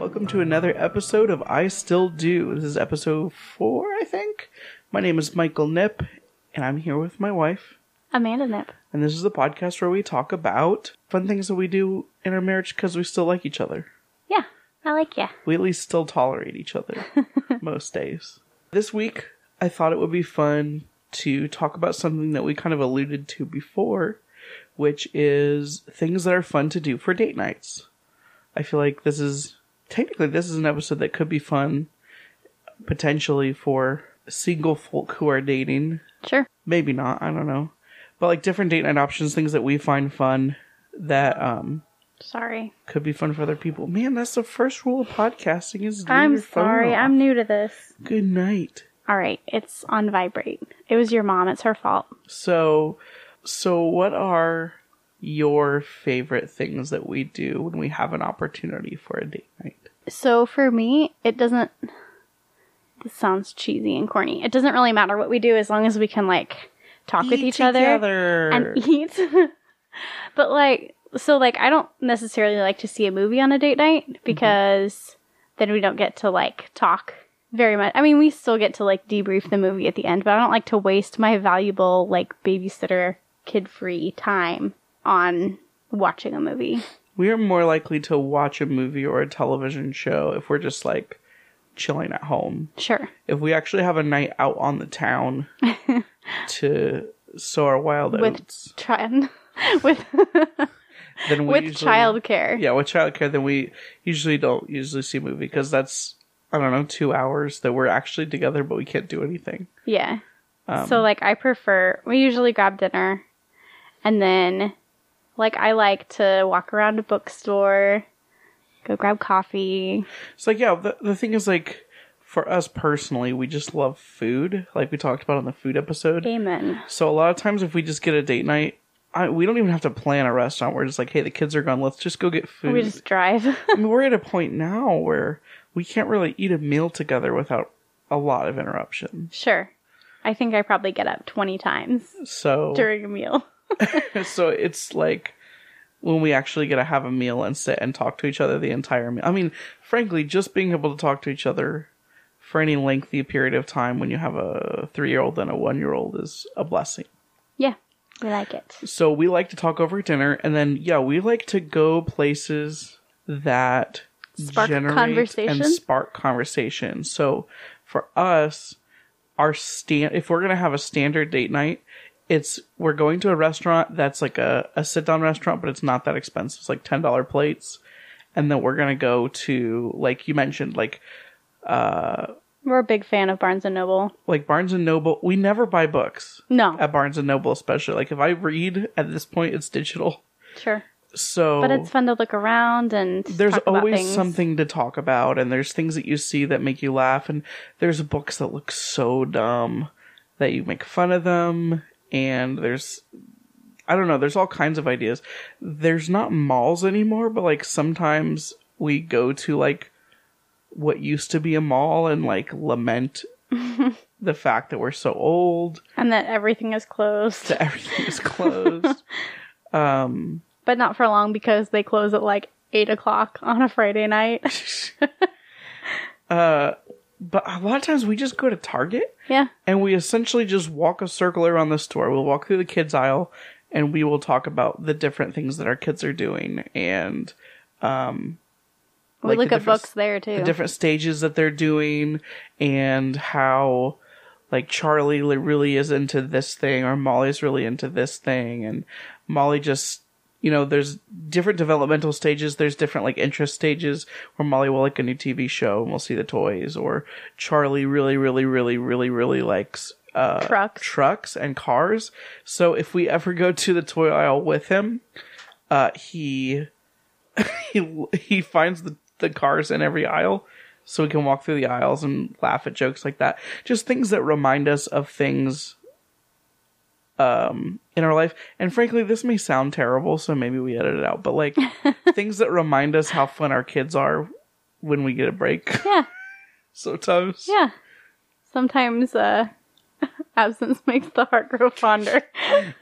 Welcome to another episode of I Still Do. This is episode four, I think. My name is Michael Nip, and I'm here with my wife. Amanda Nip. And this is the podcast where we talk about fun things that we do in our marriage because we still like each other. Yeah, I like ya. We at least still tolerate each other most days. This week, I thought it would be fun to talk about something that we kind of alluded to before, which is things that are fun to do for date nights. I feel like this is technically this is an episode that could be fun potentially for single folk who are dating. Sure. Maybe not, I don't know. But like different date night options, things that we find fun that um Sorry. could be fun for other people. Man, that's the first rule of podcasting is I'm sorry. I'm new to this. Good night. All right, it's on vibrate. It was your mom. It's her fault. So, so what are your favorite things that we do when we have an opportunity for a date night? So for me, it doesn't. This sounds cheesy and corny. It doesn't really matter what we do as long as we can like talk with Eat each other and eat. but like, so like, I don't necessarily like to see a movie on a date night mm-hmm. because then we don't get to like talk very much. I mean, we still get to like debrief the movie at the end, but I don't like to waste my valuable like babysitter kid free time on watching a movie. We are more likely to watch a movie or a television show if we're just like chilling at home. Sure. If we actually have a night out on the town to sow our wild With oats, Try with then we with usually, childcare. Yeah, with childcare, then we usually don't usually see a movie because that's I don't know two hours that we're actually together, but we can't do anything. Yeah. Um, so like I prefer we usually grab dinner and then like I like to walk around a bookstore, go grab coffee. It's like yeah, the the thing is like for us personally, we just love food, like we talked about on the food episode. Amen. So a lot of times, if we just get a date night, I, we don't even have to plan a restaurant. We're just like, hey, the kids are gone. Let's just go get food. We just drive. I mean, we're at a point now where we can't really eat a meal together without a lot of interruption. sure. I think I probably get up 20 times So during a meal. so it's like when we actually get to have a meal and sit and talk to each other the entire meal. I mean, frankly, just being able to talk to each other for any lengthy period of time when you have a three year old and a one year old is a blessing. Yeah. We like it. So we like to talk over dinner, and then yeah, we like to go places that Spark generate conversation? and spark conversation. So for us, our stand if we're gonna have a standard date night, it's we're going to a restaurant that's like a, a sit down restaurant, but it's not that expensive. It's like ten dollar plates, and then we're gonna go to like you mentioned, like uh, We're a big fan of Barnes and Noble. like Barnes and Noble. We never buy books No. at Barnes and Noble, especially like if I read at this point, it's digital. Sure. So But it's fun to look around and there's always something to talk about and there's things that you see that make you laugh and there's books that look so dumb that you make fun of them and there's I don't know, there's all kinds of ideas. There's not malls anymore, but like sometimes we go to like what used to be a mall and like lament the fact that we're so old, and that everything is closed. that everything is closed. um but not for long because they close at like 8 o'clock on a Friday night. uh but a lot of times we just go to Target yeah. and we essentially just walk a circle around the store. We'll walk through the kids aisle and we will talk about the different things that our kids are doing and um We like look at books there too. the different stages that they're doing and how like Charlie really is into this thing or Molly's really into this thing and Molly just you know there's different developmental stages there's different like interest stages where Molly will like a new TV show and we'll see the toys or Charlie really really really really really likes uh Trucks. trucks and cars so if we ever go to the toy aisle with him uh he he he finds the, the cars in every aisle so we can walk through the aisles and laugh at jokes like that just things that remind us of things um in our life and frankly this may sound terrible so maybe we edit it out but like things that remind us how fun our kids are when we get a break yeah. sometimes Yeah. Sometimes uh absence makes the heart grow fonder.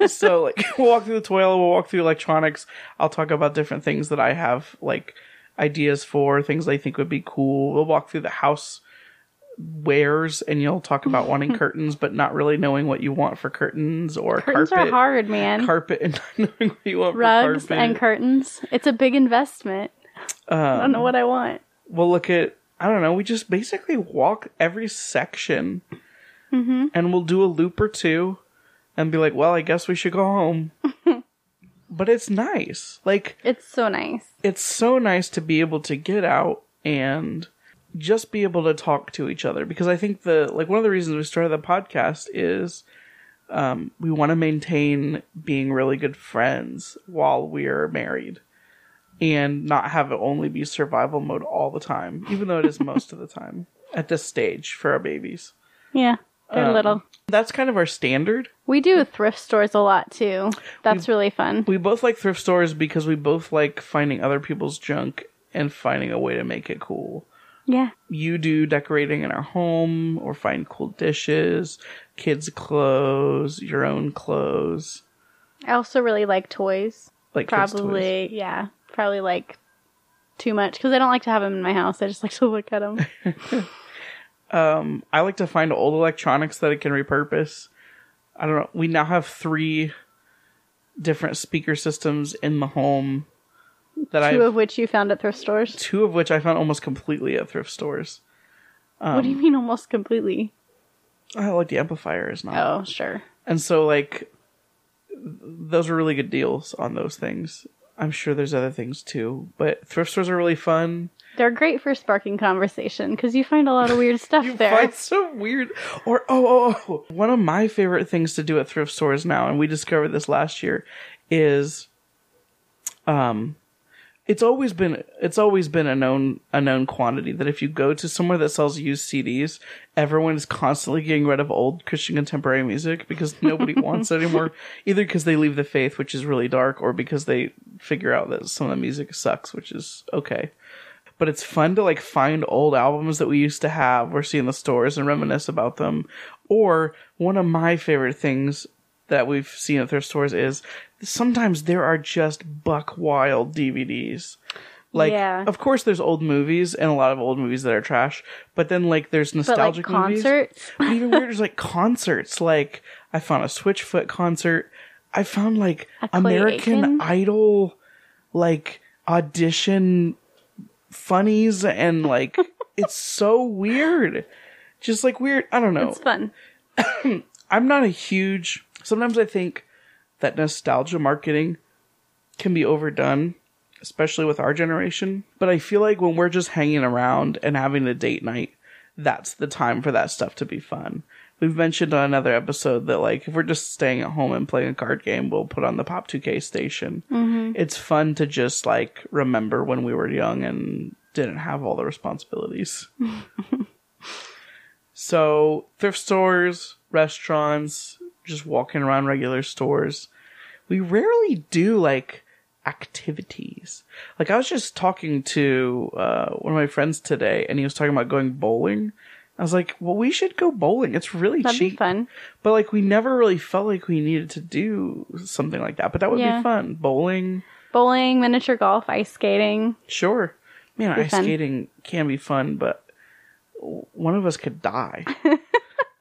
so like we'll walk through the toilet we'll walk through electronics i'll talk about different things that i have like ideas for things I think would be cool. We'll walk through the house wares and you'll talk about wanting curtains but not really knowing what you want for curtains or Curtains carpet. are hard, man. Carpet and not knowing what you want Rugs for carpet. and curtains. It's a big investment. I don't know what I want. we'll look at I don't know, we just basically walk every section Mm-hmm. and we'll do a loop or two and be like, well, I guess we should go home. but it's nice. Like, It's so nice. it's so nice to be able to get out and just be able to talk to each other because I think the like one of the reasons we started the podcast is um, we want to maintain being really good friends while we are married and not have it only be survival mode all the time, even though it is most of the time at this stage for our babies. Yeah, they're Um, little. That's kind of our standard. We do thrift stores a lot too. That's really fun. We both like thrift stores because we both like finding other people's junk and finding a way to make it cool. Yeah. you do decorating in our home or find cool dishes, kids' clothes, your own clothes, I also really like toys. like kids' toys. Probably, yeah. Probably like too much because I don't like to have them in my house. I just like to look at them. Um, I like to find old electronics that I can repurpose. I don't know. We now have three different speaker systems in the home that Two of which you found at thrift stores. two of which I found almost completely at thrift stores. what do you mean almost completely? I like the amplifier is not. Oh, sure. And so like those are really good deals on those things. I'm sure there's other things too, but thrift stores are really fun. They're great for sparking conversation because you find a lot of weird stuff You there. find so weird. Or oh, oh, oh, one of my favorite things to do at thrift stores now, and we discovered this last year, is, um, it's always been it's always been a known a known quantity that if you go to somewhere that sells used CDs, everyone is constantly getting rid of old Christian contemporary music because nobody wants it anymore. Either because they leave the faith, which is really dark, or because they figure out that some of the music sucks, which is okay but it's fun to like find old albums that we used to have or see in the stores and reminisce about them. Or one of my favorite things that we've seen at thrift stores is sometimes there are just buck wild DVDs. Like, Yeah. of course, there's old movies and a lot of old movies that are trash, but then like there's but like nostalgic movies. concerts, even weirder is like concerts. Like I found a Switchfoot concert. I found like American Aiken? Idol, like audition funnies, and like it's so weird. Just like weird. I don't know. it's fun. I'm not a huge. Sometimes I think that nostalgia marketing can be overdone, especially with our generation. But I feel like when we're just hanging around and having a date night, that's the time for that stuff to be fun. We've mentioned on another episode that like if we're just staying at home and playing a card game, we'll put on the Pop 2K station. Mm-hmm. It's fun to just like remember when we were young and didn't have all the responsibilities. So thrift stores, restaurants, just walking around regular stores. We rarely do like activities. Like I was just talking to uh, one of my friends today, and he was talking about going bowling. I was like, "Well, we should go bowling. It's really That'd cheap." be fun. But like, we never really felt like we needed to do something like that. But that would Yeah. be fun. Bowling, Bowling, miniature golf, ice skating. sure. Man, ice fun. skating can be fun, but one of us could die.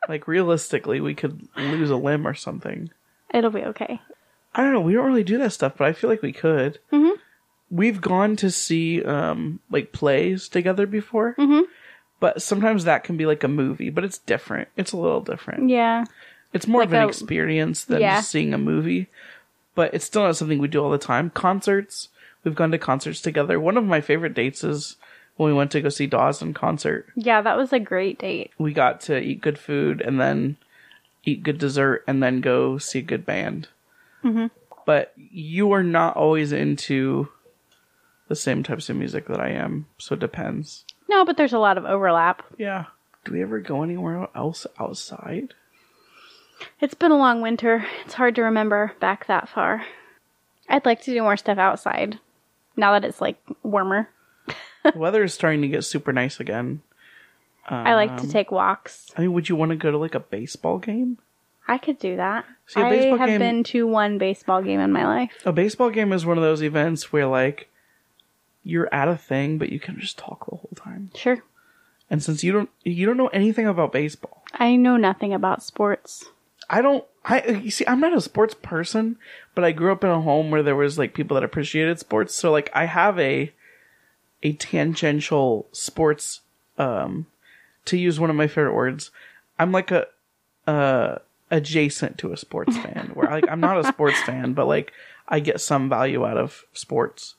like realistically, we could lose a limb or something. It'll be okay. I don't know. We don't really do that stuff, but I feel like we could. Mhm. We've gone to see um like plays together before, Mhm. but sometimes that can be like a movie, but it's different. It's a little different. Yeah. It's more of an a- experience than Yeah. just seeing a movie, but it's still not something we do all the time. Concerts. We've gone to concerts together. One of my favorite dates is when we went to go see Dawes in concert. Yeah, that was a great date. We got to eat good food and then eat good dessert and then go see a good band. Mhm. But you are not always into the same types of music that I am, so it depends. No, but there's a lot of overlap. Yeah. Do we ever go anywhere else outside? It's been a long winter. It's hard to remember back that far. I'd like to do more stuff outside now that it's like warmer. The weather is starting to get super nice again. I like Um, to take walks. I mean, would you want to go to like a baseball game? I could do that. See, a I baseball have game- been to one baseball game in my life. A baseball game is one of those events where like you're at a thing, but you can just talk the whole time. Sure. And since you don't you don't know anything about baseball, I know nothing about sports. I don't. I you see, I'm not a sports person, but I grew up in a home where there was like people that appreciated sports. So like, I have a a tangential sports. Um, to use one of my favorite words, I'm like a uh adjacent to a sports fan. Where like I'm not a sports fan, but like I get some value out of sports,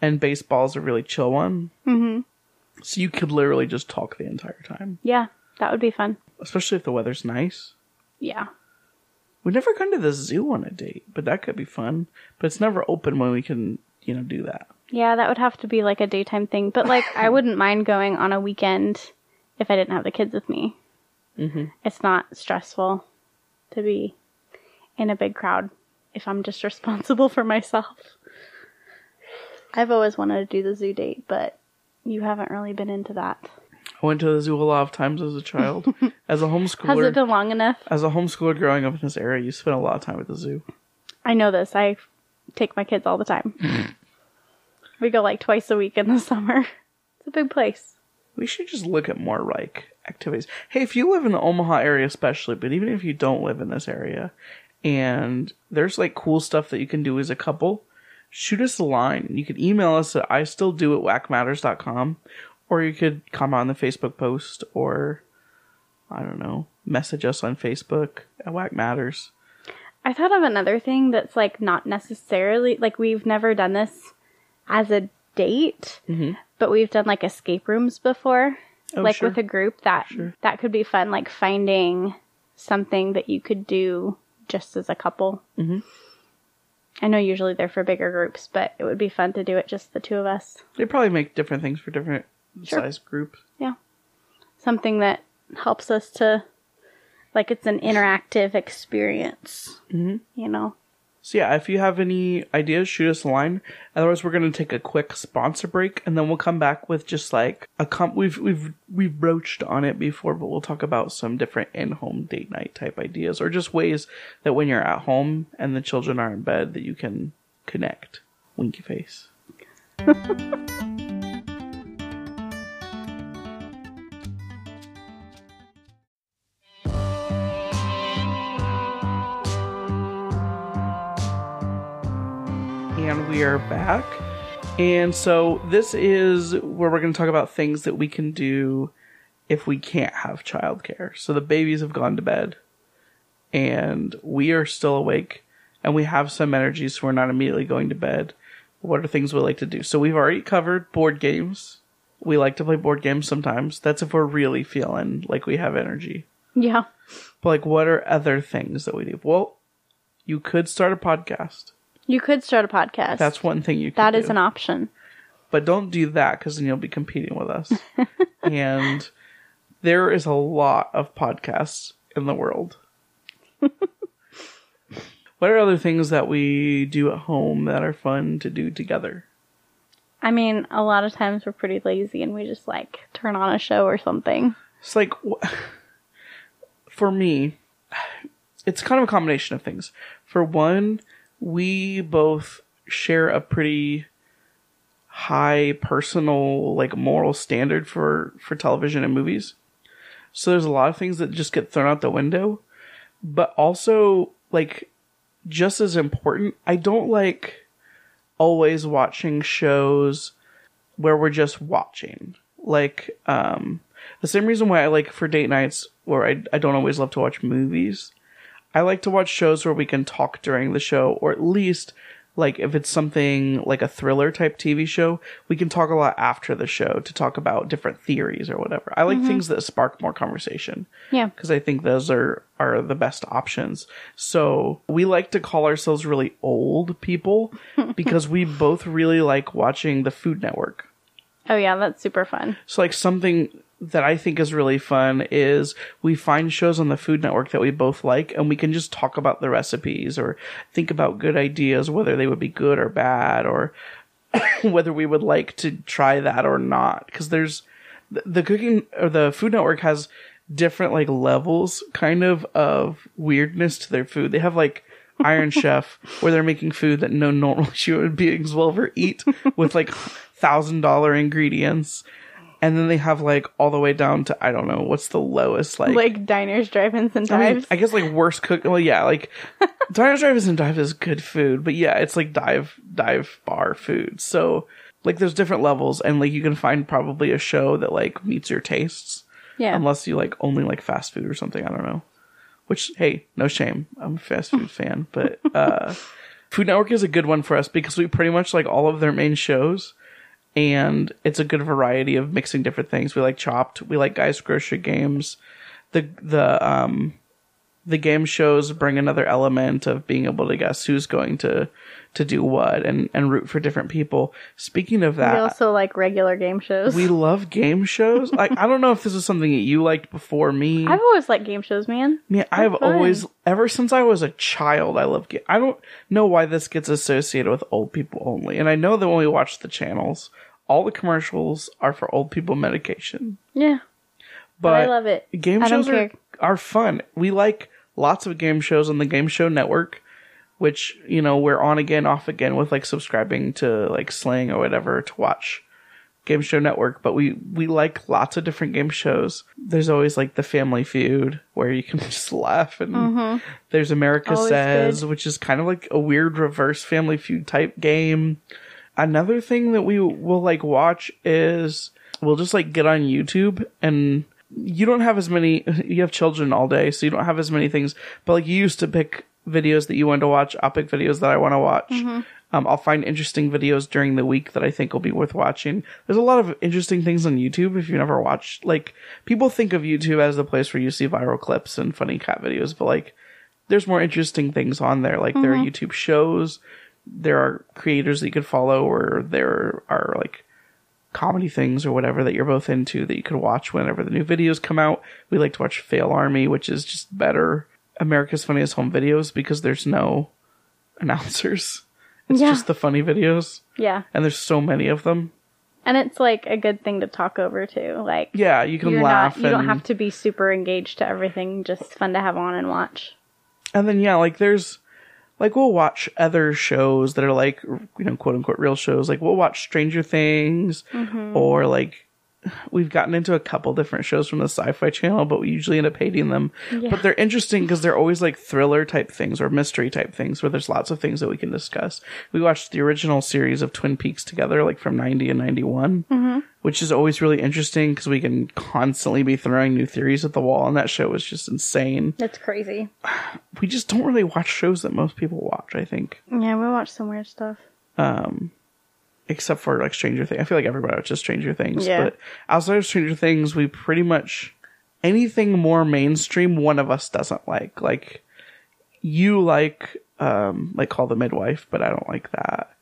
and baseball's a really chill one. Mm-hmm. So you could literally just talk the entire time, Yeah, that would be fun. especially if the weather's nice. Yeah. We've never gone to the zoo on a date, but that could be fun. But it's never open when we can, you know, do that. Yeah, that would have to be like a daytime thing. But like, I wouldn't mind going on a weekend if I didn't have the kids with me. Mm-hmm. It's not stressful to be in a big crowd if I'm just responsible for myself. I've always wanted to do the zoo date, but you haven't really been into that. I went to the zoo a lot of times as a child. as a homeschooler, Has it been long enough? as a homeschooler growing up in this area, you spend a lot of time at the zoo. I know this. I take my kids all the time. We go like twice a week in the summer. It's a big place. We should just look at more like activities. Hey, if you live in the Omaha area, especially, but even if you don't live in this area, and there's like cool stuff that you can do as a couple, shoot us a line. You can email us at I still do at whackmatters.com, or you could comment on the Facebook post, or I don't know, message us on Facebook at Whack Matters. I thought of another thing that's like not necessarily like we've never done this as a date, Mhm. but we've done like escape rooms before, Oh, like sure. with a group. That Sure. that could be fun, like finding something that you could do just as a couple. Mhm. I know usually they're for bigger groups, but it would be fun to do it just the two of us. They probably make different things for different Sure. size groups. Yeah. Something that helps us to, like, it's an interactive experience. Mhm. You know. So yeah, if you have any ideas, shoot us a line. Otherwise, we're gonna take a quick sponsor break, and then we'll come back with just like a comp. We've we've we've broached on it before, but we'll talk about some different in-home date night type ideas, or just ways that when you're at home and the children are in bed, that you can connect. Winky face. and we are back. And so this is where we're going to talk about things that we can do if we can't have childcare. So the babies have gone to bed and we are still awake and we have some energy, so we're not immediately going to bed. What are things we like to do? So we've already covered board games. We like to play board games sometimes. That's if we're really feeling like we have energy. Yeah. But like, what are other things that we do? Well, you could start a podcast. You could start a podcast. That's one thing you could that do. an option. but don't do that because then you'll be competing with us. and there is a lot of podcasts in the world. what are other things that we do at home that are fun to do together? I mean, a lot of times we're pretty lazy and we just like turn on a show or something. It's like, for me, it's kind of a combination of things. For one, we both share a pretty high personal, like moral standard for, for television and movies. So there's a lot of things that just get thrown out the window. But also, like, just as important, I don't like always watching shows where we're just watching. Like, um, the same reason why I like for date nights where I, I don't always love to watch movies. I like to watch shows where we can talk during the show, or at least like if it's something like a thriller type TV show, we can talk a lot after the show to talk about different theories or whatever. I like mm-hmm. things that spark more conversation Yeah. because I think those are are the best options. So we like to call ourselves really old people because we both really like watching the Food Network. Oh yeah, that's super fun. So like something that I think is really fun is we find shows on the Food Network that we both like and we can just talk about the recipes or think about good ideas whether they would be good or bad or whether we would like to try that or not because there's the- the cooking or the Food Network has different like levels kind of of weirdness to their food. They have like Iron Chef where they're making food that no normal human beings will ever eat with like thousand dollar ingredients. And then they have like all the way down to I don't know what's the lowest like Like diners, drive-ins, and I mean, dives. I guess like worst cook. Well, yeah, like diners, drive-ins, and dives is good food, but yeah, it's like dive dive bar food. So like, there's different levels, and like you can find probably a show that like meets your tastes, yeah. unless you like only like fast food or something. I don't know. Which hey, no shame. I'm a fast food fan, but uh, Food Network is a good one for us because we pretty much like all of their main shows. And it's a good variety of mixing different things. We like Chopped. We like Guys Grocery Games. The the um the game shows bring another element of being able to guess who's going to to do what and and root for different people. Speaking of that, we also like regular game shows. we love game shows. Like I don't know if this is something that you liked before me. I've always liked game shows, man. Yeah, I've fun. always, ever since I was a child, I love. Ga- I don't know why this gets associated with old people only, and I know that when we watch the channels, all the commercials are for old people medication. Yeah, But I love it. Game I shows are, care. are fun. We like lots of game shows on the Game Show Network, which you know we're on again, off again with like subscribing to like Sling or whatever to watch Game Show Network. But we we like lots of different game shows. There's always like the Family Feud where you can just laugh, and there's America Mm-hmm. Always Says, good. which is kind of like a weird reverse Family Feud type game. Another thing that we will like watch is we'll just like get on YouTube and you don't have as many you have children all day so you don't have as many things but like you used to pick videos that you wanted to watch. I'll pick videos that i want to watch um, i'll find interesting videos during the week that i think will be worth watching. There's a lot of interesting things on youtube if you never watched like people think of youtube as the place where you see viral clips and funny cat videos but like there's more interesting things on there. Like there are youtube shows there are creators that you could follow or there are like comedy things or whatever that you're both into that you could watch whenever the new videos come out. We like to watch Fail Army, which is just better. America's Funniest Home Videos because there's no announcers. It's Yeah. just the funny videos, Yeah, and there's so many of them. and it's like a good thing to talk over too. Like Yeah, you can laugh. not, you don't have to be super engaged to everything. Just fun to have on and watch. And then yeah, like there's like we'll watch other shows that are like you know quote unquote real shows. Like we'll watch Stranger Things mm-hmm. or like we've gotten into a couple different shows from the Sci-Fi Channel, but we usually end up hating them. But they're interesting because they're always like thriller type things or mystery type things where there's lots of things that we can discuss. We watched the original series of Twin Peaks together, like from 90 and 91, mm-hmm. which is always really interesting because we can constantly be throwing new theories at the wall, and that show was just insane That's crazy. we just don't really watch shows that most people watch, I think. Yeah, we watch some weird stuff. Um, Except for like Stranger Things. I feel like everybody watches Stranger Things. Yeah. But outside of Stranger Things, we pretty much anything more mainstream one of us doesn't like. Like you like um like Call the Midwife, but I don't like that.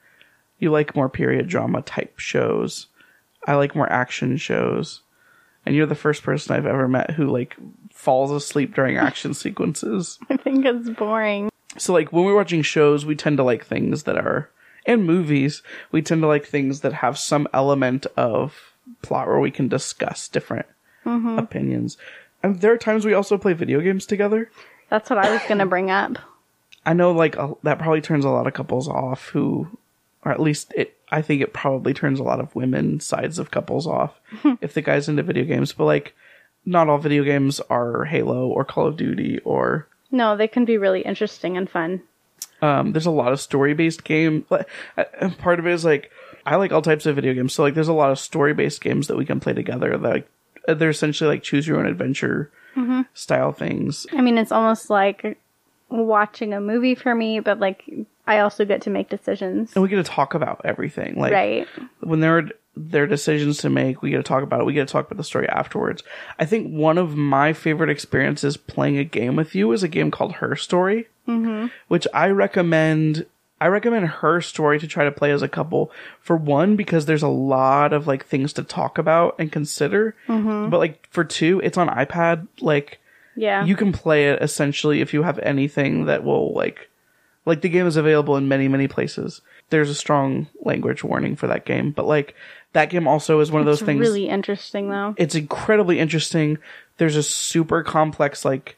You like more period drama type shows. I like more action shows. And you're the first person I've ever met who like falls asleep during action sequences. I think it's boring. So like when we're watching shows, we tend to like things that are and movies, we tend to like things that have some element of plot where we can discuss different mm-hmm. opinions. And there are times we also play video games together. That's what I was gonna bring up. I know like a, that probably turns a lot of couples off who or at least it I think it probably turns a lot of women sides of couples off if the guy's into video games, but like not all video games are Halo or Call of Duty or No, they can be really interesting and fun. Um, there's a lot of story based game. Part of it is like I like all types of video games. So like, there's a lot of story based games that we can play together. That like, uh, they're essentially like choose your own adventure style things. I mean, it's almost like watching a movie for me, but like I also get to make decisions. And we get to talk about everything. Like Right. when there are there are decisions to make, we get to talk about it. We get to talk about the story afterwards. I think one of my favorite experiences playing a game with you is a game called Her Story, mm-hmm. which I recommend. I recommend Her Story to try to play as a couple. For one, because there's a lot of like things to talk about and consider. But like for two, it's on iPad. Like Yeah. you can play it essentially if you have anything that will like like the game is available in many many places there's a strong language warning for that game but like that game also is one of those it's things really interesting though. it's incredibly interesting there's a super complex like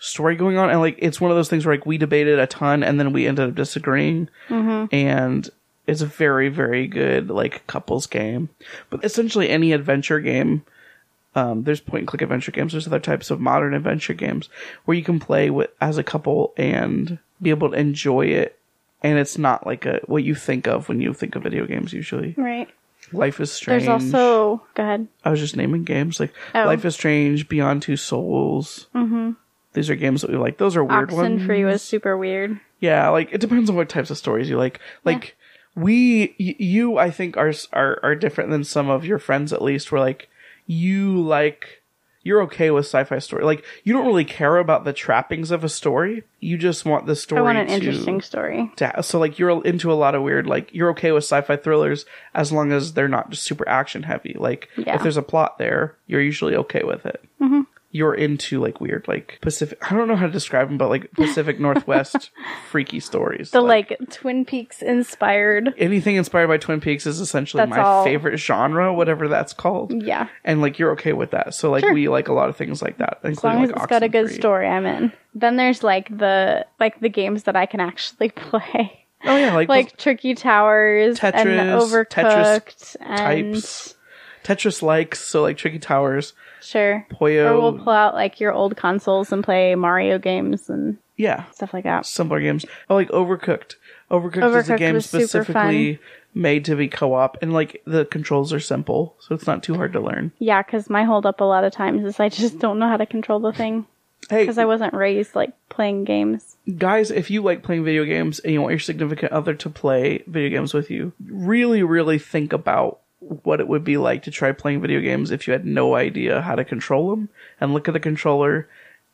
story going on and like it's one of those things where like we debated a ton and then we ended up disagreeing and It's a very, very good like couples game. But essentially any adventure game. Um, there's point and click adventure games. There's other types of modern adventure games where you can play with as a couple and be able to enjoy it. And it's not like a what you think of when you think of video games. Usually, Right. Life is Strange. There's also go ahead. I was just naming games like Oh. Life is Strange, Beyond Two Souls. Mm-hmm. These are games that we like. Those are weird ones. Free was super weird. Yeah, like it depends on what types of stories you like. Like we, y- you, I think are are are different than some of your friends at least. Where like you like you're okay with sci-fi story. Like you don't really care about the trappings of a story. You just want the story. I want an to, interesting story. to- so like you're into a lot of weird. Like you're okay with sci-fi thrillers as long as they're not just super action heavy. Like Yeah. if there's a plot there, you're usually okay with it. Mm-hmm. You're into like weird, like Pacific. I don't know how to describe them, but like Pacific Northwest freaky stories. The like, Twin Peaks inspired. anything inspired by Twin Peaks is essentially That's my all. favorite genre, whatever that's called. Yeah. And like you're okay with that, so like Sure. we like a lot of things like that, As long including as like it's got a good story, I'm in. Then there's like the like the games that I can actually play. Oh yeah, like, like Tricky Towers and Tetris, and types. Tetris likes so like Tricky Towers, sure. Poyo. Or we'll pull out like your old consoles and play Mario games and yeah, stuff like that. simpler games. Oh, like Overcooked. Overcooked, is a game specifically made to be co-op, and like the controls are simple, so it's not too hard to learn. Yeah, because my hold up a lot of times is I just don't know how to control the thing Hey, because I wasn't raised like playing games. guys, if you like playing video games and you want your significant other to play video games with you, really, really think about what it would be like to try playing video games if you had no idea how to control them and look at the controller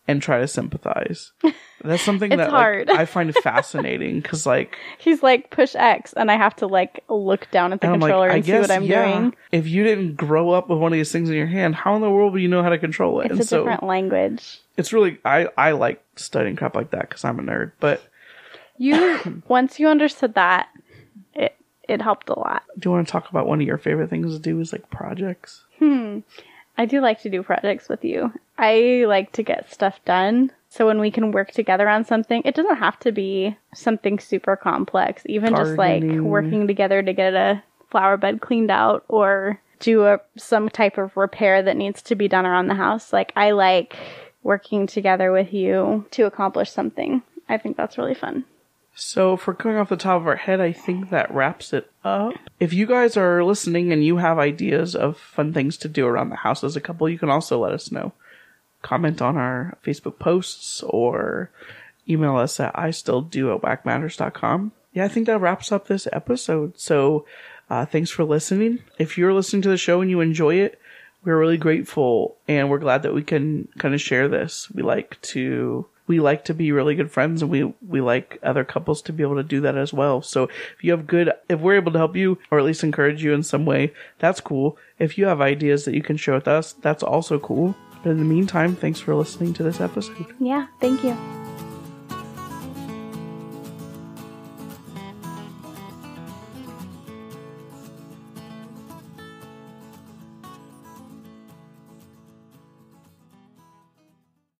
and try to sympathize. That's something that like. I find fascinating because, like, He's like push X, and I have to like look down at the and like, controller I and see what I'm yeah, doing. if you didn't grow up with one of these things in your hand, how in the world would you know how to control it? It's and a so different language. it's really, I, I like studying crap like that because I'm a nerd, but You once you understood that, it it helped a lot. do you want to talk about one of your favorite things to do is like projects? Hmm. I do like to do projects with you. I like to get stuff done. So when we can work together on something, it doesn't have to be something super complex. Even just like working together to get a flower bed cleaned out or do a some type of repair that needs to be done around the house. Like I like working together with you to accomplish something. I think that's really fun. So, if we're going off the top of our head, I think that wraps it up. If you guys are listening and you have ideas of fun things to do around the house as a couple, you can also let us know. Comment on our Facebook posts or email us at I still do at whackmatters.com. Yeah, I think that wraps up this episode. So, uh, thanks for listening. If you're listening to the show and you enjoy it, we're really grateful and we're glad that we can kind of share this. We like to we like to be really good friends and we we like other couples to be able to do that as well. So if you have good if we're able to help you or at least encourage you in some way, that's cool. If you have ideas that you can share with us, that's also cool. But in the meantime, thanks for listening to this episode. Yeah, thank you.